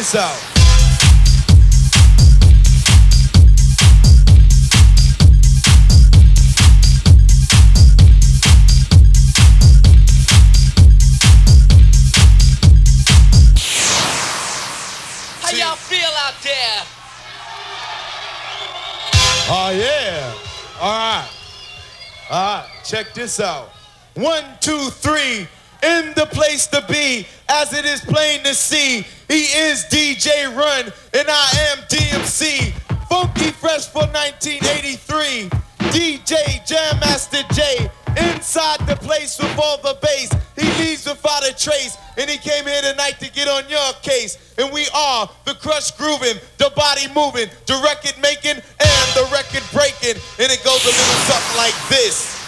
this out. How y'all feel out there? Oh yeah. All right. All right. Check this out. One, two, three. In the place to be, as it is plain to see, he is DJ Run, and I am DMC. Funky Fresh for 1983. DJ Jam Master Jay. Inside the place with all the bass. He leaves without a trace. And he came here tonight to get on your case. And we are the crush grooving, the body moving, the record making, and the record breaking. And it goes a little something like this.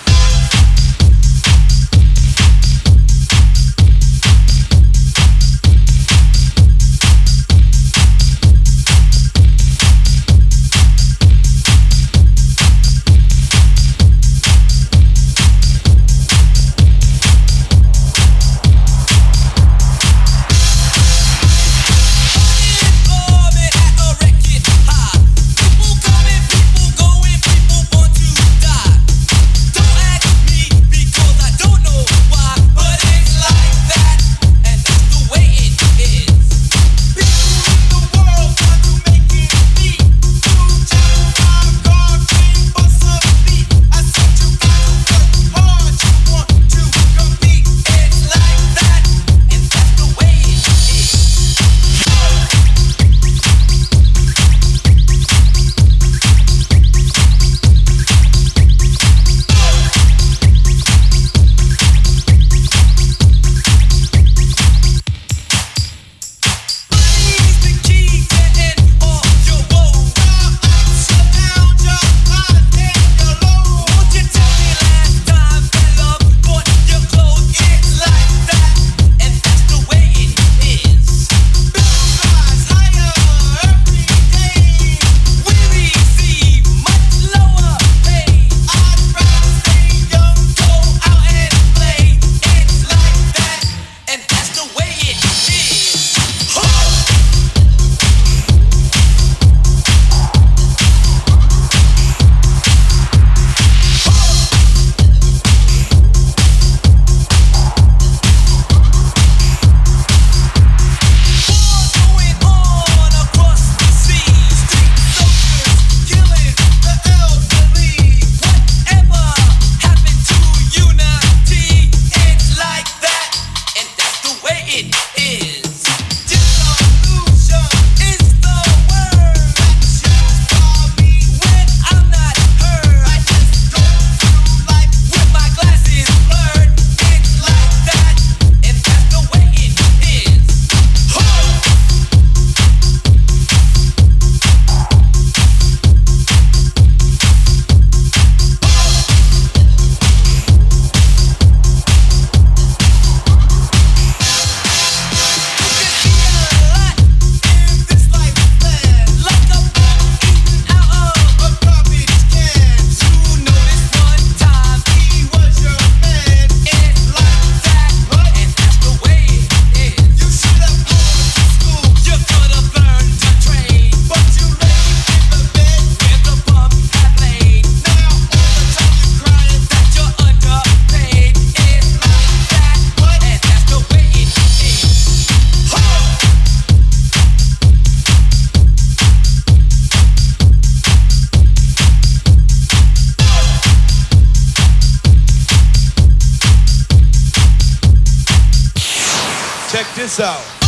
This out.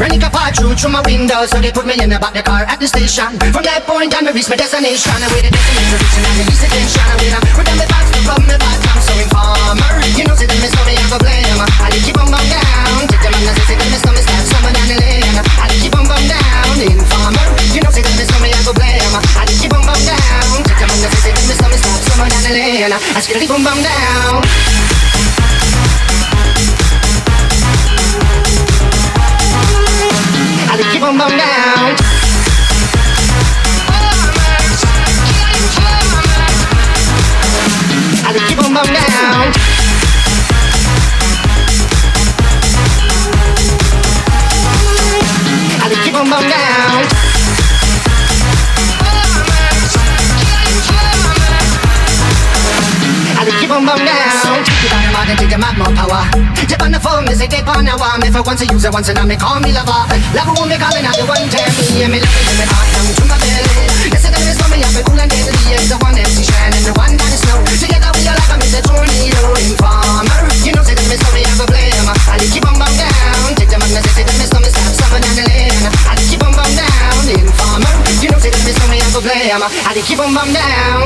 Running a part through through my window, so they put me in the back the car at the station. From that point on, I reach my destination. I waited destination, reaching and release attention. I wait, I'm down my back, from my back, I'm so informer. You know, say that me me, I go blame. I keep on bum down. Take them on the say, say that me stab someone down the lane. I keep on bum down. Informer, you know, say that me me, I go blame. I keep on bum down. Take them on the say, say that me stab someone down the lane. I keep on bum down. on now and take a mad more power. Tip on the phone, they say tip on the one. If I want to use it once and I may call me lover. Lover won't be calling out the one tell me. And me loving and me heart down to my belly. Yes, it is coming up and cool and deadly. It's the one MC Shan and the one that is slow. Together we are like a Mr. Tornado Informer. You know, say that me story, I'm a blame. I'll keep on bum down. Take the man, say that me stomach stop someone down the lane. I keep on bum down. Informer. You know, say that me story, I'm a blame. I'll keep on bum down.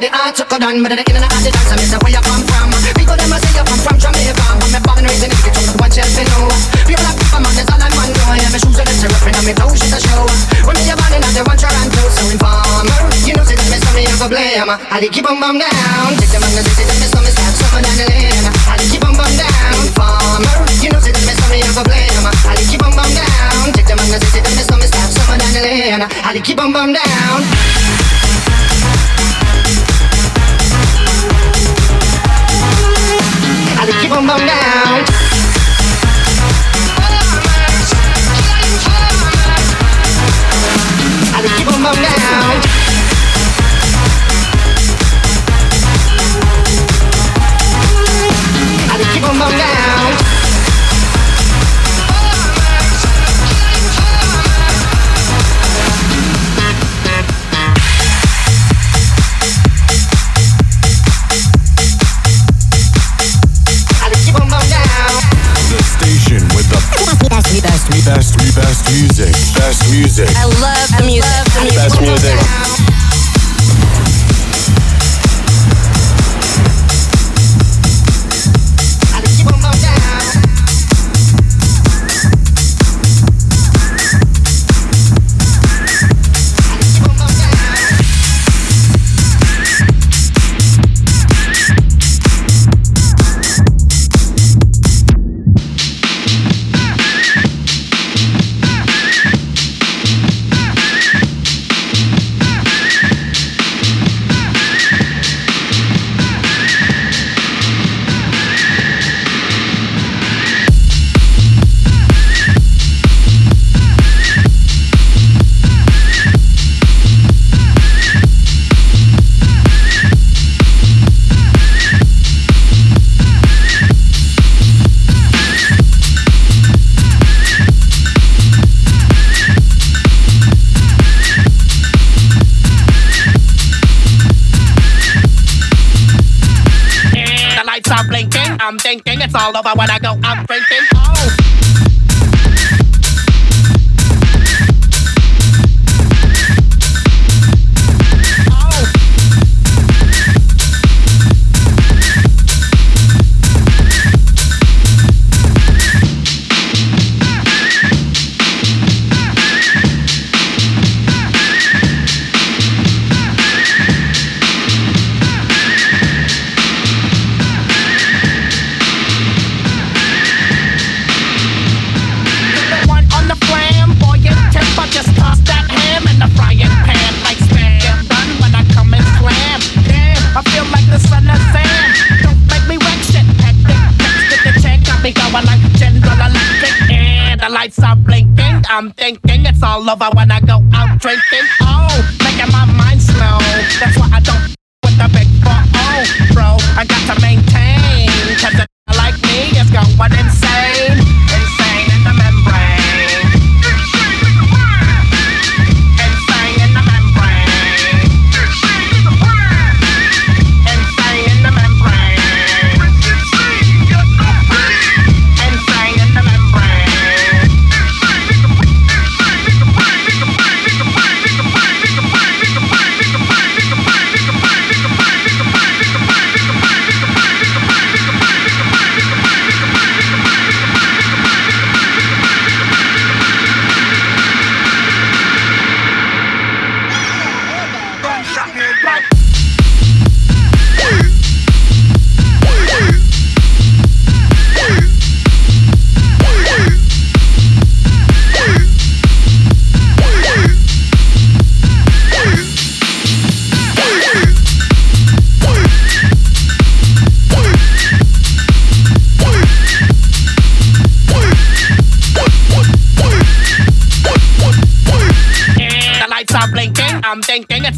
Me, I the art took a done, but the end of the dance, I miss where you come from. People them a say you come from Jamaica, but me born and raised in the kitchen, what you know. People like people, man, that's all I man know. Yeah, my shoes are the terrapin, and me toes is a show. When me a born in, the one Toronto, so informer. You know, say that me, I go blame. I keep on bum down. Take them on the city, that me, start suffer down the lane. I keep on bum down. Farmer, you know, say that me, I go blame. I keep on bum down. Take them on the city, that me, start suffer down the lane. I keep on bum down. Keep on down. Best, best, music. Best music. I love the music. Best music. It's all over when I go out drinking. Thinking it's all over when I go out drinking. Oh, making my mind slow. That's why I don't with the big four oh, bro. I got to maintain. Cause a like me is going insane.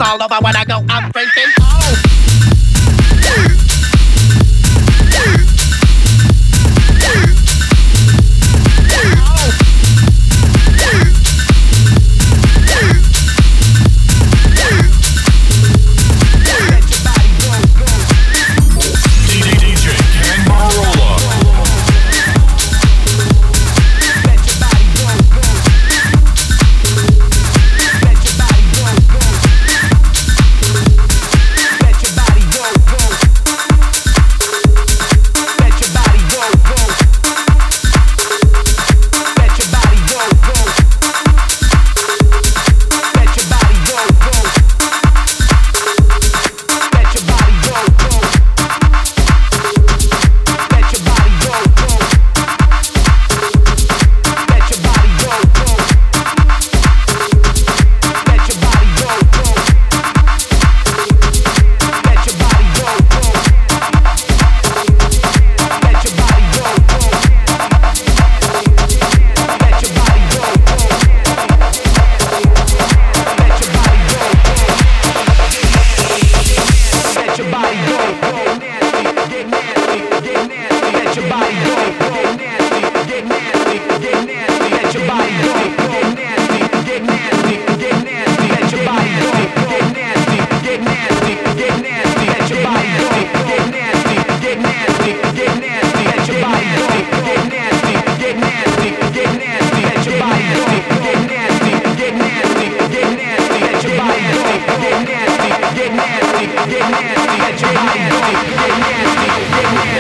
All over when I go. I'm thinking,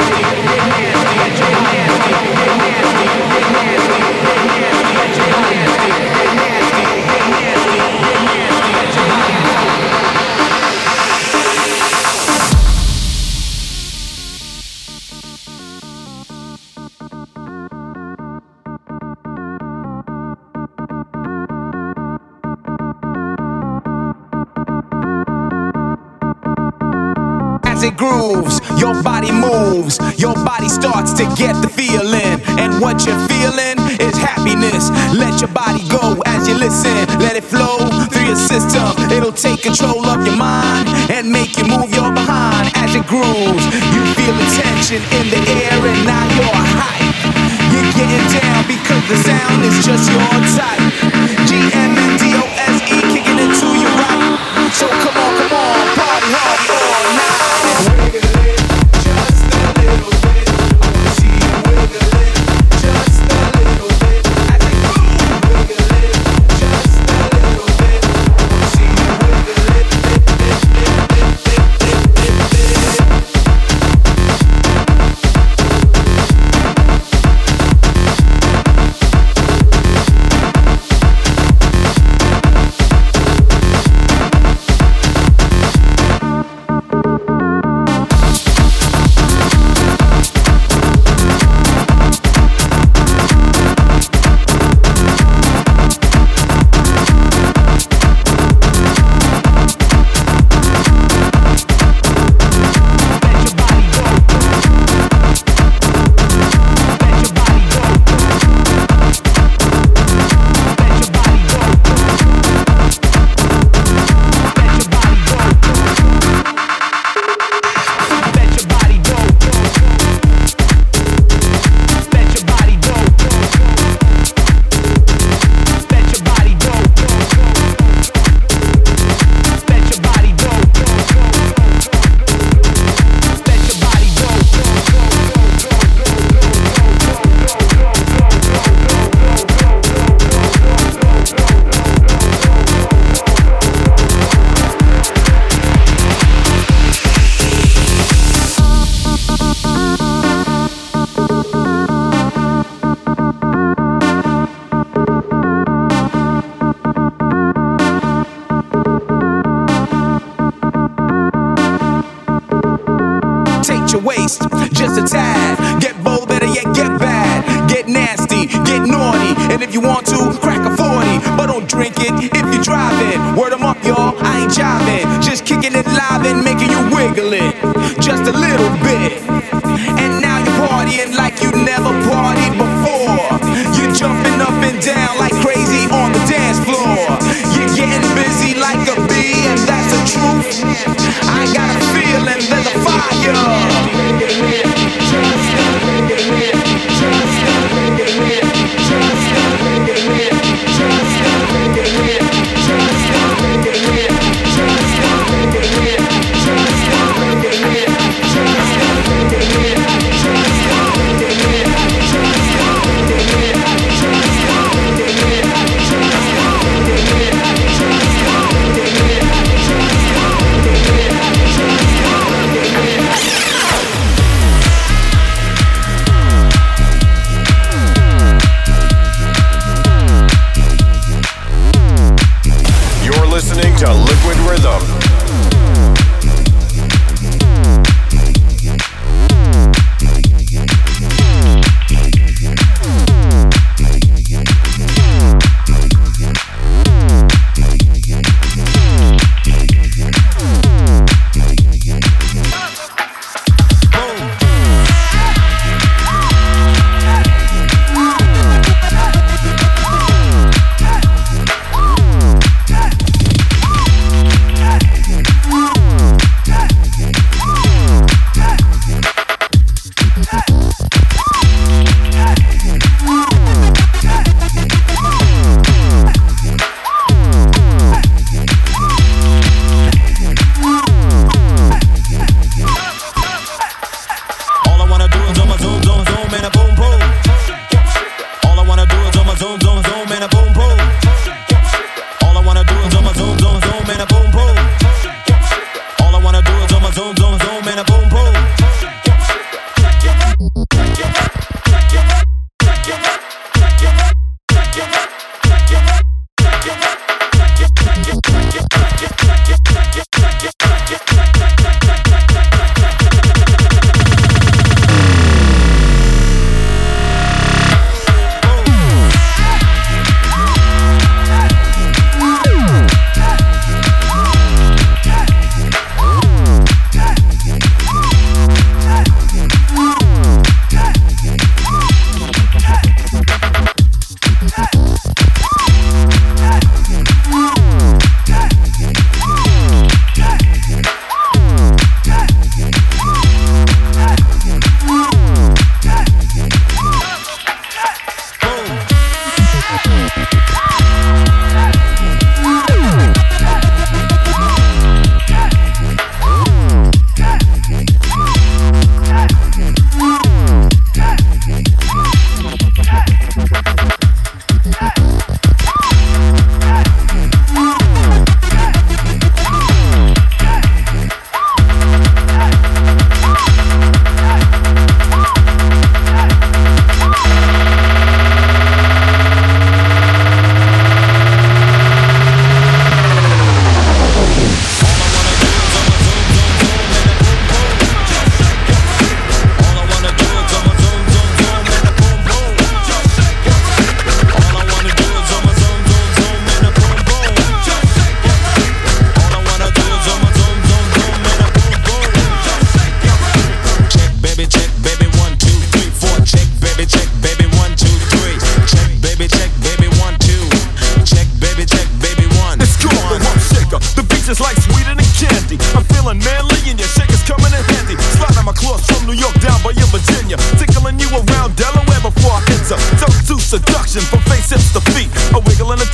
as what you're feeling is happiness. Let your body go as you listen, let it flow through your system. It'll take control of your mind and make you move your behind as it grooves. You feel the tension in the air, and now you're hype. You're getting down because the sound is just your type. G M N D O S E kicking into you right. So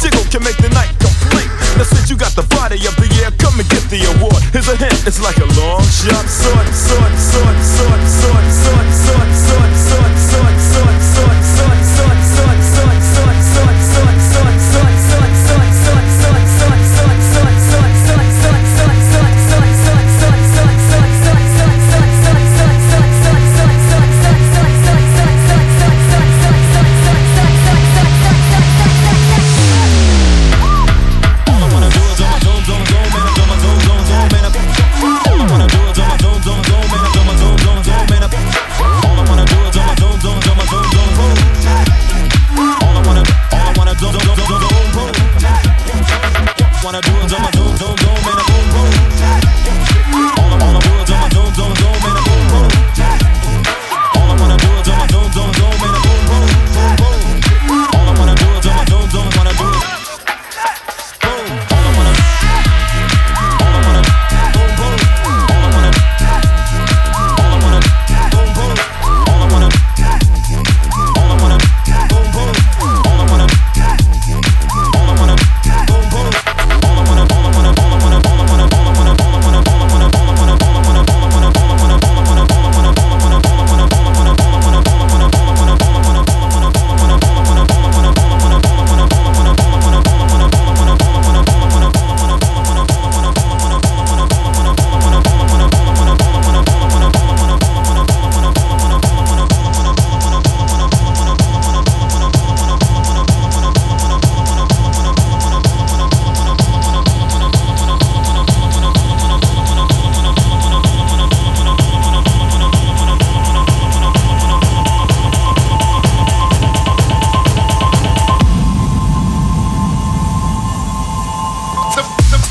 jiggle can make the night complete. Now since you got the body of the year, come and get the award. Here's a hint, it's like a long shot, sword, sword, sword, the,